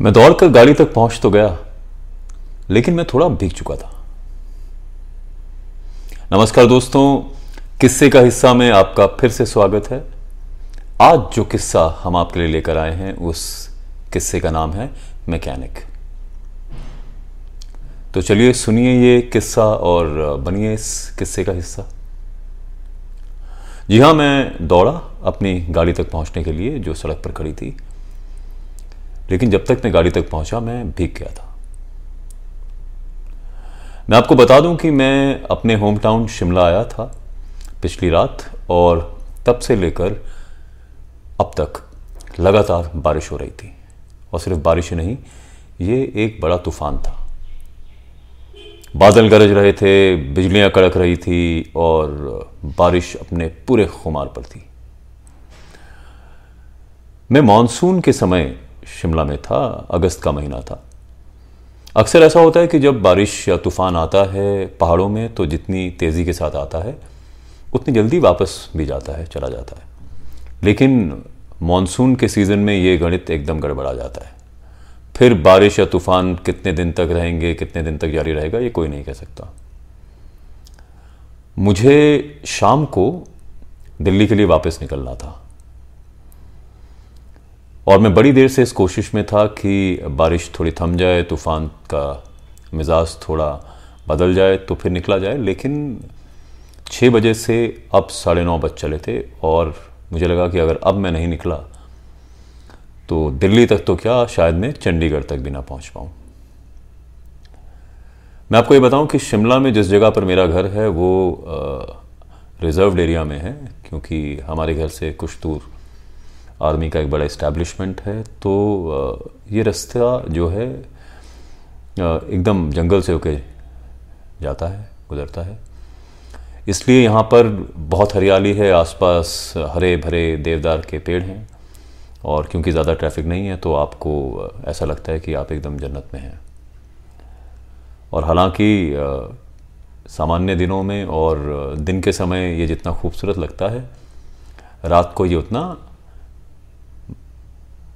मैं दौड़कर गाड़ी तक पहुँच तो गया, लेकिन मैं थोड़ा भीग चुका था। नमस्कार दोस्तों, किस्से का हिस्सा में आपका फिर से स्वागत है। आज जो किस्सा हम आपके लिए लेकर आए हैं, उस किस्से का नाम है मैकेनिक। तो चलिए सुनिए ये किस्सा और बनिए इस किस्से का हिस्सा। जी हाँ मैं दौड़ा अपनी गाड़ी तक पहुँचने के लिए जो सड़क पर खड़ी थी। लेकिन जब तक मैं गाड़ी तक पहुँचा, मैं भीग गया था। मैं आपको बता दूँ कि मैं अपने होम टाउन शिमला आया था पिछली रात और तब से लेकर अब तक लगातार बारिश हो रही थी। और सिर्फ़ बारिश ही नहीं, ये एक बड़ा तूफ़ान था। बादल गरज रहे थे, बिजलियाँ कड़क रही थी और बारिश अपने पूरे खुमार पर थी। मैं मानसून के समय शिमला में था, अगस्त का महीना था। अक्सर ऐसा होता है कि जब बारिश या तूफ़ान आता है पहाड़ों में तो जितनी तेज़ी के साथ आता है, उतनी जल्दी वापस भी जाता है, चला जाता है। लेकिन मानसून के सीज़न में ये गणित एकदम गड़बड़ा जाता है। फिर बारिश या तूफ़ान कितने दिन तक रहेंगे, कितने दिन तक जारी रहेगा, ये कोई नहीं कह सकता। मुझे शाम को दिल्ली के लिए वापस निकलना था। और मैं बड़ी देर से इस कोशिश में था कि बारिश थोड़ी थम जाए, तूफ़ान का मिजाज थोड़ा बदल जाए तो फिर निकला जाए। लेकिन छः बजे से अब साढ़े नौ बज चले थे और मुझे लगा कि अगर अब मैं नहीं निकला तो दिल्ली तक तो क्या, शायद मैं चंडीगढ़ तक भी ना पहुँच पाऊँ। मैं आपको ये बताऊँ कि शिमला में जिस जगह पर मेरा घर है, वो रिजर्व्ड एरिया में है, क्योंकि हमारे घर से कुछ दूर आर्मी का एक बड़ा इस्टेब्लिशमेंट है तो ये रास्ता जो है एकदम जंगल से होके जाता है, गुजरता है। इसलिए यहाँ पर बहुत हरियाली है, आसपास हरे भरे देवदार के पेड़ हैं, और क्योंकि ज़्यादा ट्रैफ़िक नहीं है तो आपको ऐसा लगता है कि आप एकदम जन्नत में हैं। और हालाँकि सामान्य दिनों में और दिन के समय ये जितना खूबसूरत लगता है, रात को ये उतना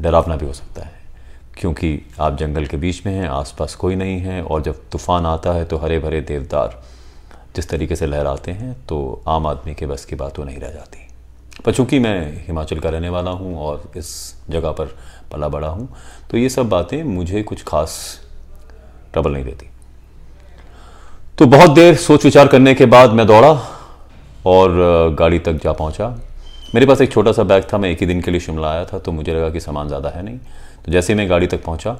डरावना भी हो सकता है। क्योंकि आप जंगल के बीच में हैं, आसपास कोई नहीं है, और जब तूफ़ान आता है तो हरे भरे देवदार जिस तरीके से लहराते हैं तो आम आदमी के बस की बात तो नहीं रह जाती। पर चूँकि मैं हिमाचल का रहने वाला हूँ और इस जगह पर पला बड़ा हूँ तो ये सब बातें मुझे कुछ खास ट्रबल नहीं देती। तो बहुत देर सोच विचार करने के बाद मैं दौड़ा और गाड़ी तक जा पहुँचा। मेरे पास एक छोटा सा बैग था, मैं एक ही दिन के लिए शिमला आया था तो मुझे लगा कि सामान ज़्यादा है नहीं। तो जैसे ही मैं गाड़ी तक पहुँचा,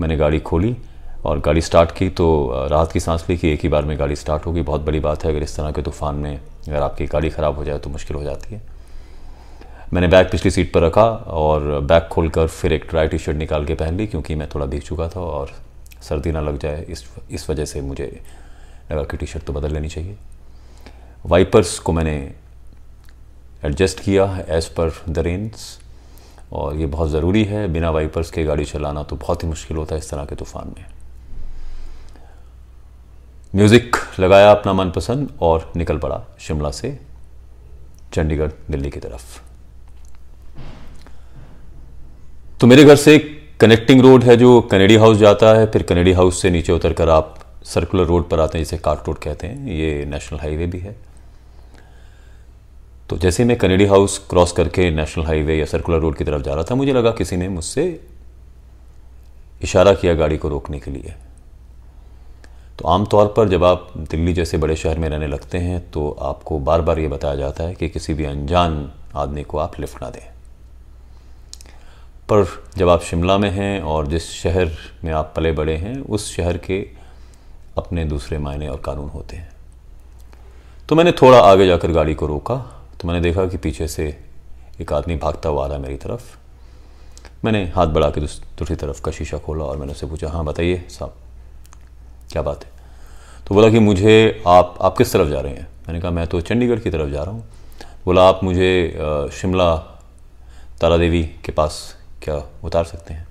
मैंने गाड़ी खोली और गाड़ी स्टार्ट की तो राहत की सांस ली कि एक ही बार में गाड़ी स्टार्ट होगी। बहुत बड़ी बात है, अगर इस तरह के तूफ़ान में अगर आपकी गाड़ी ख़राब हो जाए तो मुश्किल हो जाती है। मैंने बैग पिछली सीट पर रखा और बैग खोलकर फिर एक ड्राई टी शर्ट निकाल के पहन ली, क्योंकि मैं थोड़ा भीग चुका था और सर्दी ना लग जाए। इस इस वजह से मुझे लगा कि टी शर्ट तो बदल लेनी चाहिए। वाइपर्स को मैंने एडजस्ट किया एज़ पर द रेंस और ये बहुत ज़रूरी है, बिना वाइपर्स के गाड़ी चलाना तो बहुत ही मुश्किल होता है इस तरह के तूफ़ान में। म्यूज़िक लगाया अपना मनपसंद और निकल पड़ा शिमला से चंडीगढ़, दिल्ली की तरफ़। तो मेरे घर से कनेक्टिंग रोड है जो कनेडी हाउस जाता है, फिर कनेडी हाउस से नीचे उतर कर आप सर्कुलर रोड पर आते हैं, जिसे काट रोड कहते हैं। ये नेशनल हाईवे भी है। तो जैसे मैं कनेडी हाउस क्रॉस करके नेशनल हाईवे या सर्कुलर रोड की तरफ़ जा रहा था, मुझे लगा किसी ने मुझसे इशारा किया गाड़ी को रोकने के लिए। तो आमतौर पर जब आप दिल्ली जैसे बड़े शहर में रहने लगते हैं तो आपको बार बार ये बताया जाता है कि किसी भी अनजान आदमी को आप लिफ्ट ना दें। पर जब आप शिमला में हैं और जिस शहर में आप पले बड़े हैं, उस शहर के अपने दूसरे मायने और कानून होते हैं। तो मैंने थोड़ा आगे जाकर गाड़ी को रोका। तो मैंने देखा कि पीछे से एक आदमी भागता हुआ आ रहा है मेरी तरफ़। मैंने हाथ बढ़ा के दूसरी तरफ़ का शीशा खोला और मैंने उससे पूछा हाँ बताइए, साहब, क्या बात है? तो बोला कि, मुझे आप आप किस तरफ़ जा रहे हैं? मैंने कहा, मैं तो चंडीगढ़ की तरफ़ जा रहा हूँ। बोला, आप मुझे शिमला तारा देवी के पास क्या उतार सकते हैं?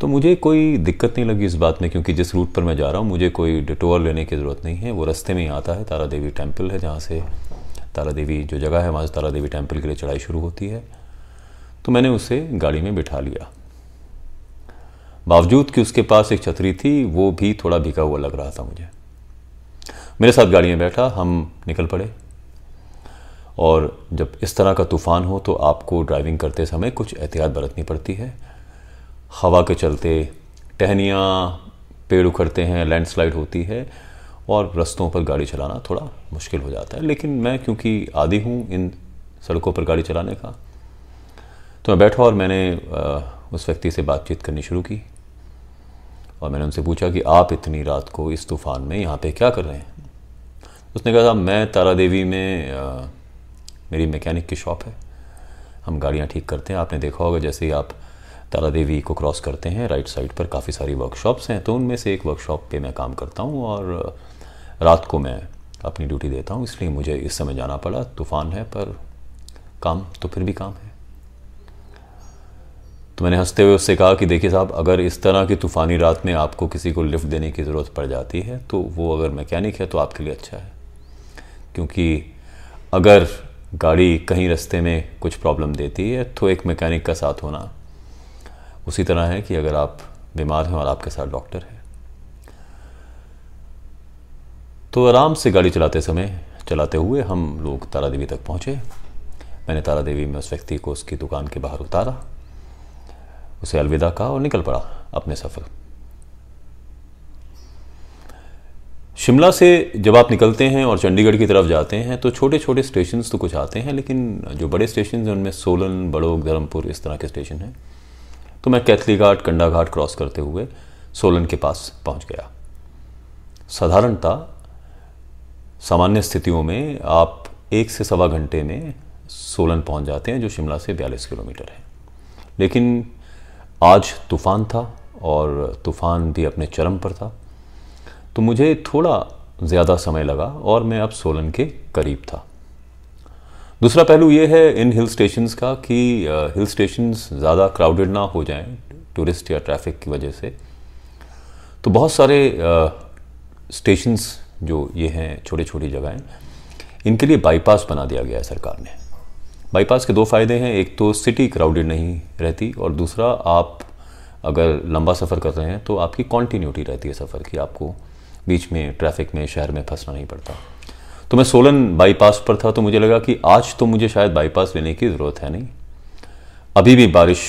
तो मुझे कोई दिक्कत नहीं लगी इस बात में, क्योंकि जिस रूट पर मैं जा रहा हूँ, मुझे कोई डिटोर लेने की ज़रूरत नहीं है। वो रास्ते में ही आता है तारा देवी टेंपल है, जहाँ से तारा देवी जो जगह है वहाँ से तारा देवी टेंपल के लिए चढ़ाई शुरू होती है तो मैंने उसे गाड़ी में बिठा लिया। बावजूद कि उसके पास एक छतरी थी, वो भी थोड़ा भीगा हुआ लग रहा था मुझे। मेरे साथ गाड़ी में बैठा, हम निकल पड़े। और जब इस तरह का तूफ़ान हो तो आपको ड्राइविंग करते समय कुछ एहतियात बरतनी पड़ती है। हवा के चलते टहनियाँ, पेड़ उखड़ते हैं लैंडस्लाइड होती है। और रस्तों पर गाड़ी चलाना थोड़ा मुश्किल हो जाता है। लेकिन मैं क्योंकि आदि हूँ इन सड़कों पर गाड़ी चलाने का तो मैं बैठा और मैंने उस व्यक्ति से बातचीत करनी शुरू की और मैंने उनसे पूछा कि आप इतनी रात को इस तूफ़ान में यहाँ पे क्या कर रहे हैं? उसने कहा मैं तारा देवी में आ, मेरी मैकेनिक की शॉप है। हम गाड़ियाँ ठीक करते हैं। आपने देखा होगा जैसे ही आप तारा देवी को क्रॉस करते हैं राइट साइड पर काफ़ी सारी वर्कशॉप्स हैं तो उनमें से एक वर्कशॉप पे मैं काम करता हूँ और रात को मैं अपनी ड्यूटी देता हूँ, इसलिए मुझे इस समय जाना पड़ा। तूफ़ान है, पर काम तो फिर भी काम है। तो मैंने हँसते हुए उससे कहा कि देखिए साहब, अगर इस तरह की तूफ़ानी रात में आपको किसी को लिफ्ट देने की ज़रूरत पड़ जाती है तो वो अगर मैकेनिक है तो आपके लिए अच्छा है। क्योंकि अगर गाड़ी कहीं रास्ते में कुछ प्रॉब्लम देती है तो एक मैकेनिक का साथ होना उसी तरह है कि अगर आप बीमार हैं और आपके साथ डॉक्टर है। तो आराम से गाड़ी चलाते समय, चलाते हुए हम लोग तारा देवी तक पहुँचे। मैंने तारा देवी में उस व्यक्ति को उसकी दुकान के बाहर उतारा। उसे अलविदा कहा और निकल पड़ा अपने सफ़र। शिमला से जब आप निकलते हैं और चंडीगढ़ की तरफ़ जाते हैं तो छोटे छोटे स्टेशन तो कुछ आते हैं, लेकिन जो बड़े स्टेशन हैं, उनमें सोलन, बड़ोग, धर्मपुर इस तरह के स्टेशन हैं। तो मैं कैथली घाट, कंडा घाट क्रॉस करते हुए सोलन के पास पहुँच गया। साधारणता सामान्य स्थितियों में आप एक से सवा घंटे में सोलन पहुँच जाते हैं, जो शिमला से बयालीस किलोमीटर है। लेकिन आज तूफ़ान था और तूफ़ान भी अपने चरम पर था। तो मुझे थोड़ा ज़्यादा समय लगा और मैं अब सोलन के करीब था। दूसरा पहलू ये है इन हिल स्टेशंस का कि हिल स्टेशंस ज़्यादा क्राउडेड ना हो जाएँ टूरिस्ट या ट्रैफ़िक की वजह से। तो बहुत सारे स्टेशंस जो ये हैं छोटी छोटी जगहें, इनके लिए बाईपास बना दिया गया है सरकार ने। बाईपास के दो फ़ायदे हैं, एक तो सिटी क्राउडेड नहीं रहती और दूसरा, आप अगर लंबा सफ़र कर रहे हैं तो आपकी कॉन्टीन्यूटी रहती है सफ़र की, आपको बीच में ट्रैफ़िक में, शहर में फंसना नहीं पड़ता। तो मैं सोलन बाईपास पर था तो मुझे लगा कि आज तो मुझे शायद बाईपास लेने की ज़रूरत है नहीं। अभी भी बारिश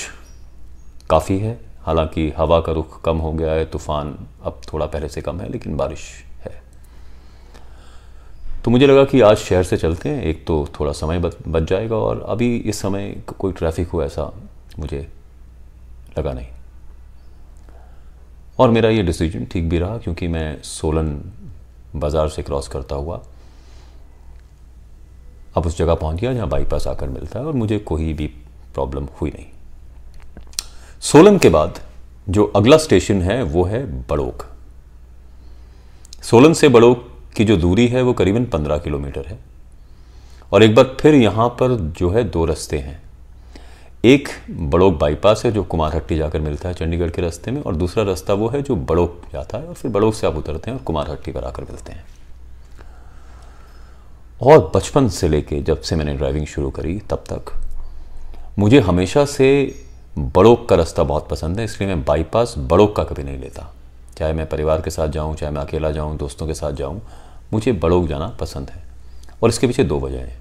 काफ़ी है, हालाँकि हवा का रुख कम हो गया है, तूफ़ान अब थोड़ा पहले से कम है, लेकिन बारिश तो मुझे लगा कि आज शहर से चलते हैं, एक तो थोड़ा समय बच जाएगा और अभी इस समय कोई ट्रैफ़िक हो ऐसा मुझे लगा नहीं। और मेरा ये डिसीज़न ठीक भी रहा क्योंकि मैं सोलन बाज़ार से क्रॉस करता हुआ, अब उस जगह पहुँच गया जहाँ बाईपास आकर मिलता है और मुझे कोई भी प्रॉब्लम हुई नहीं। सोलन के बाद जो अगला स्टेशन है, वो है बड़ोक। सोलन से बड़ोक की जो दूरी है वो करीबन पंद्रह किलोमीटर है। और एक बार फिर यहाँ पर जो है दो रास्ते हैं। एक बड़ोक बाईपास है जो कुमारहट्टी जाकर मिलता है चंडीगढ़ के रास्ते में, और दूसरा रास्ता वो है जो बड़ोक जाता है, और फिर बड़ोक से आप उतरते हैं और कुमारहट्टी पर आकर मिलते हैं। और बचपन से लेके जब से मैंने ड्राइविंग शुरू करी, तब तक मुझे हमेशा से बड़ोक का रास्ता बहुत पसंद है, इसलिए मैं बाईपास बड़ोक का कभी नहीं लेता। चाहे मैं परिवार के साथ जाऊँ, चाहे मैं अकेला जाऊँ, दोस्तों के साथ जाऊँ मुझे बड़ोक जाना पसंद है। और इसके पीछे दो वजह हैं।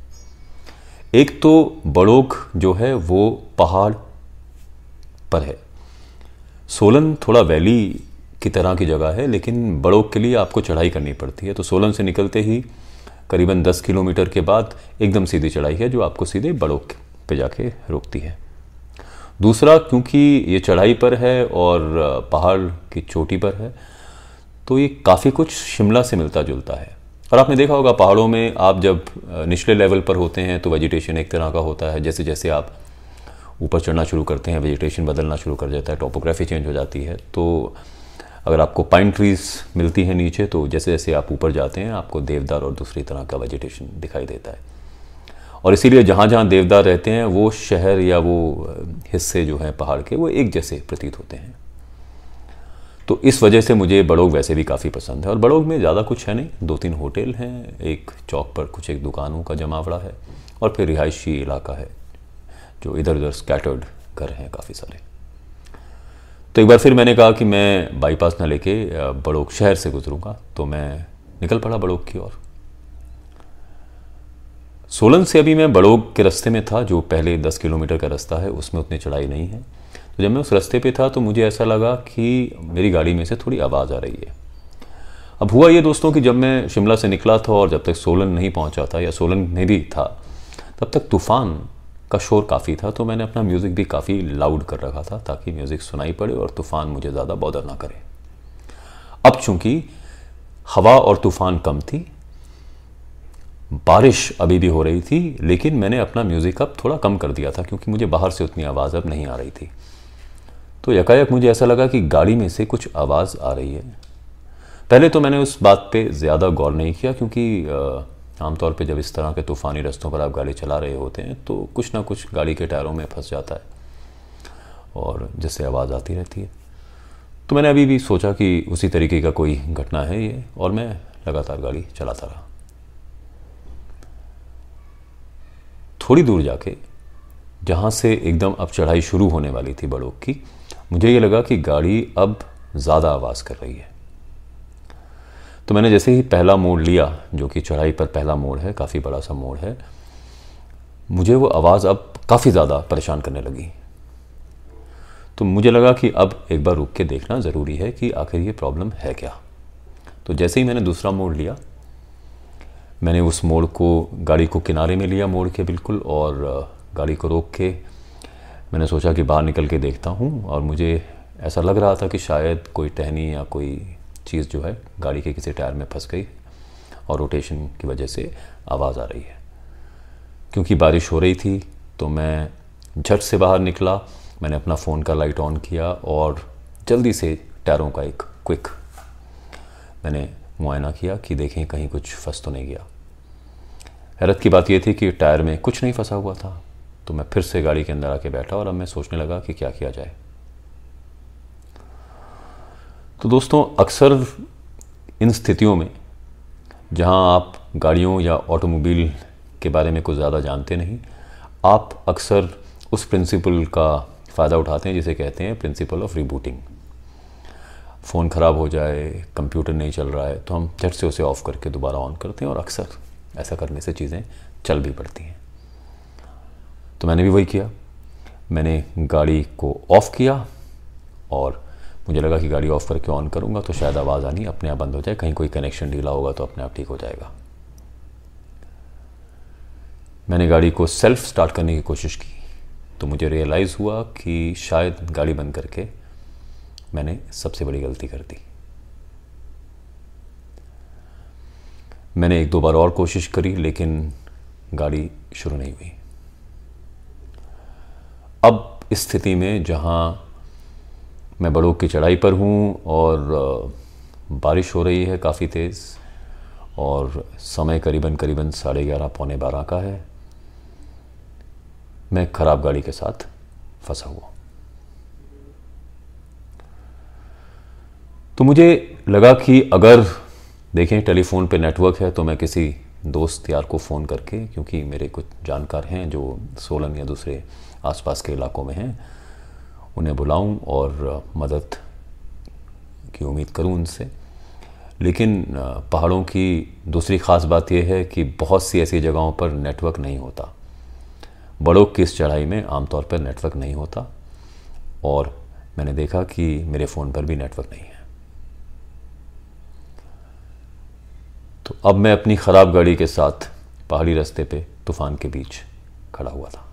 एक तो बड़ोक जो है, वो पहाड़ पर है। सोलन थोड़ा वैली की तरह की जगह है, लेकिन बड़ोक के लिए आपको चढ़ाई करनी पड़ती है। तो सोलन से निकलते ही करीबन 10 किलोमीटर के बाद एकदम सीधी चढ़ाई है, जो आपको सीधे बड़ोक पे जाके रोकती है। दूसरा, क्योंकि ये चढ़ाई पर है और पहाड़ की चोटी पर है तो ये काफ़ी कुछ शिमला से मिलता जुलता है। और आपने देखा होगा पहाड़ों में आप जब निचले लेवल पर होते हैं तो वेजिटेशन एक तरह का होता है। जैसे जैसे आप ऊपर चढ़ना शुरू करते हैं वेजिटेशन बदलना शुरू कर जाता है टोपोग्राफी चेंज हो जाती है। तो अगर आपको पाइन ट्रीज मिलती हैं नीचे तो जैसे जैसे आप ऊपर जाते हैं, आपको देवदार और दूसरी तरह का वेजिटेशन दिखाई देता है। और इसीलिए जहाँ जहाँ देवदार रहते हैं, वो शहर या वो हिस्से जो हैं पहाड़ के, वो एक जैसे प्रतीत होते हैं। तो इस वजह से मुझे बड़ोग वैसे भी काफ़ी पसंद है। और बड़ोग में ज़्यादा कुछ है नहीं। दो तीन होटल हैं। एक चौक पर कुछ एक दुकानों का जमावड़ा है और फिर रिहायशी इलाका है, जो इधर उधर स्कैटर्ड घर हैं काफ़ी सारे। तो एक बार फिर मैंने कहा कि मैं बाईपास ना लेके बड़ोक शहर से गुजरूँगा। तो मैं निकल पड़ा बड़ोक की ओर। सोलन से अभी मैं बड़ोग के रास्ते में था, जो पहले दस किलोमीटर का रास्ता है, उसमें उतनी चढ़ाई नहीं है। तो जब मैं उस रास्ते पे था तो मुझे ऐसा लगा कि मेरी गाड़ी में से थोड़ी आवाज़ आ रही है। अब हुआ ये, दोस्तों, कि जब मैं शिमला से निकला था और जब तक सोलन नहीं पहुँचा था या सोलन में भी था, तब तक तूफ़ान का शोर काफ़ी था तो मैंने अपना म्यूज़िक भी काफ़ी लाउड कर रखा था ताकि म्यूज़िक सुनाई पड़े और तूफ़ान मुझे ज़्यादा बॉदर ना करे। अब चूँकि हवा और तूफ़ान कम थी, बारिश अभी भी हो रही थी, लेकिन मैंने अपना म्यूज़िक अब थोड़ा कम कर दिया था, क्योंकि मुझे बाहर से उतनी आवाज़ अब नहीं आ रही थी। तो यकायक मुझे ऐसा लगा कि गाड़ी में से कुछ आवाज़ आ रही है। पहले तो मैंने उस बात पे ज़्यादा गौर नहीं किया क्योंकि आमतौर पे जब इस तरह के तूफ़ानी रस्तों पर आप गाड़ी चला रहे होते हैं तो कुछ ना कुछ गाड़ी के टायरों में फंस जाता है और जिससे आवाज़ आती रहती है। तो मैंने अभी भी सोचा कि उसी तरीके का कोई घटना है ये, और मैं लगातार गाड़ी चलाता रहा। थोड़ी दूर जाके, जहाँ से एकदम अब चढ़ाई शुरू होने वाली थी बड़ों की मुझे ये लगा कि गाड़ी अब ज़्यादा आवाज़ कर रही है। तो मैंने जैसे ही पहला मोड़ लिया, जो कि चढ़ाई पर पहला मोड़ है, काफ़ी बड़ा सा मोड़ है, मुझे वो आवाज़ अब काफ़ी ज़्यादा परेशान करने लगी। तो मुझे लगा कि अब एक बार रुक के देखना ज़रूरी है कि आखिर ये प्रॉब्लम है क्या। तो जैसे ही मैंने दूसरा मोड़ लिया, मैंने उस मोड़ को, गाड़ी को किनारे में लिया मोड़ के बिल्कुल, और गाड़ी को रोक के मैंने सोचा कि बाहर निकल के देखता हूँ और मुझे ऐसा लग रहा था कि शायद कोई टहनी या कोई चीज़ जो है गाड़ी के किसी टायर में फंस गई और रोटेशन की वजह से आवाज़ आ रही है। क्योंकि बारिश हो रही थी तो मैं झट से बाहर निकला, मैंने अपना फ़ोन का लाइट ऑन किया और जल्दी से टायरों का एक क्विक मैंने मुआयना किया कि देखें कहीं कुछ फंस तो नहीं गया। हैरत की बात यह थी कि टायर में कुछ नहीं फंसा हुआ था। तो मैं फिर से गाड़ी के अंदर आके बैठा और अब मैं सोचने लगा कि क्या किया जाए। तो दोस्तों, अक्सर इन स्थितियों में, जहाँ आप गाड़ियों या ऑटोमोबाइल के बारे में कुछ ज़्यादा जानते नहीं, आप अक्सर उस प्रिंसिपल का फ़ायदा उठाते हैं, जिसे कहते हैं प्रिंसिपल ऑफ़ रिबूटिंग। फ़ोन ख़राब हो जाए, कंप्यूटर नहीं चल रहा है तो हम झट से उसे ऑफ़ करके दोबारा ऑन करते हैं और अक्सर ऐसा करने से चीज़ें चल भी पड़ती हैं। तो मैंने भी वही किया। मैंने गाड़ी को ऑफ़ किया और मुझे लगा कि गाड़ी ऑफ़ करके ऑन करूँगा तो शायद आवाज़ आनी अपने आप बंद हो जाए। कहीं कोई कनेक्शन ढीला होगा तो अपने आप ठीक हो जाएगा। मैंने गाड़ी को सेल्फ स्टार्ट करने की कोशिश की। तो मुझे रियलाइज़ हुआ कि शायद गाड़ी बंद करके मैंने सबसे बड़ी गलती कर दी। मैंने एक दो बार और कोशिश करी, लेकिन गाड़ी शुरू नहीं हुई। अब स्थिति में जहाँ मैं बड़ों की चढ़ाई पर हूँ और बारिश हो रही है काफ़ी तेज़ और समय करीबन करीबन साढ़े ग्यारह, पौने बारह का है, मैं ख़राब गाड़ी के साथ फंसा हुआ तो मुझे लगा कि अगर देखें टेलीफोन पे नेटवर्क है तो मैं किसी दोस्त यार को फ़ोन करके, क्योंकि मेरे कुछ जानकार हैं जो सोलन या दूसरे आसपास के इलाकों में हैं, उन्हें बुलाऊं और मदद की उम्मीद करूँ उनसे। लेकिन पहाड़ों की दूसरी ख़ास बात यह है कि बहुत सी ऐसी जगहों पर नेटवर्क नहीं होता। बड़ों की इस चढ़ाई में आमतौर पर नेटवर्क नहीं होता, और मैंने देखा कि मेरे फ़ोन पर भी नेटवर्क नहीं है। तो अब मैं अपनी ख़राब गाड़ी के साथ पहाड़ी रास्ते पे तूफ़ान के बीच खड़ा हुआ था।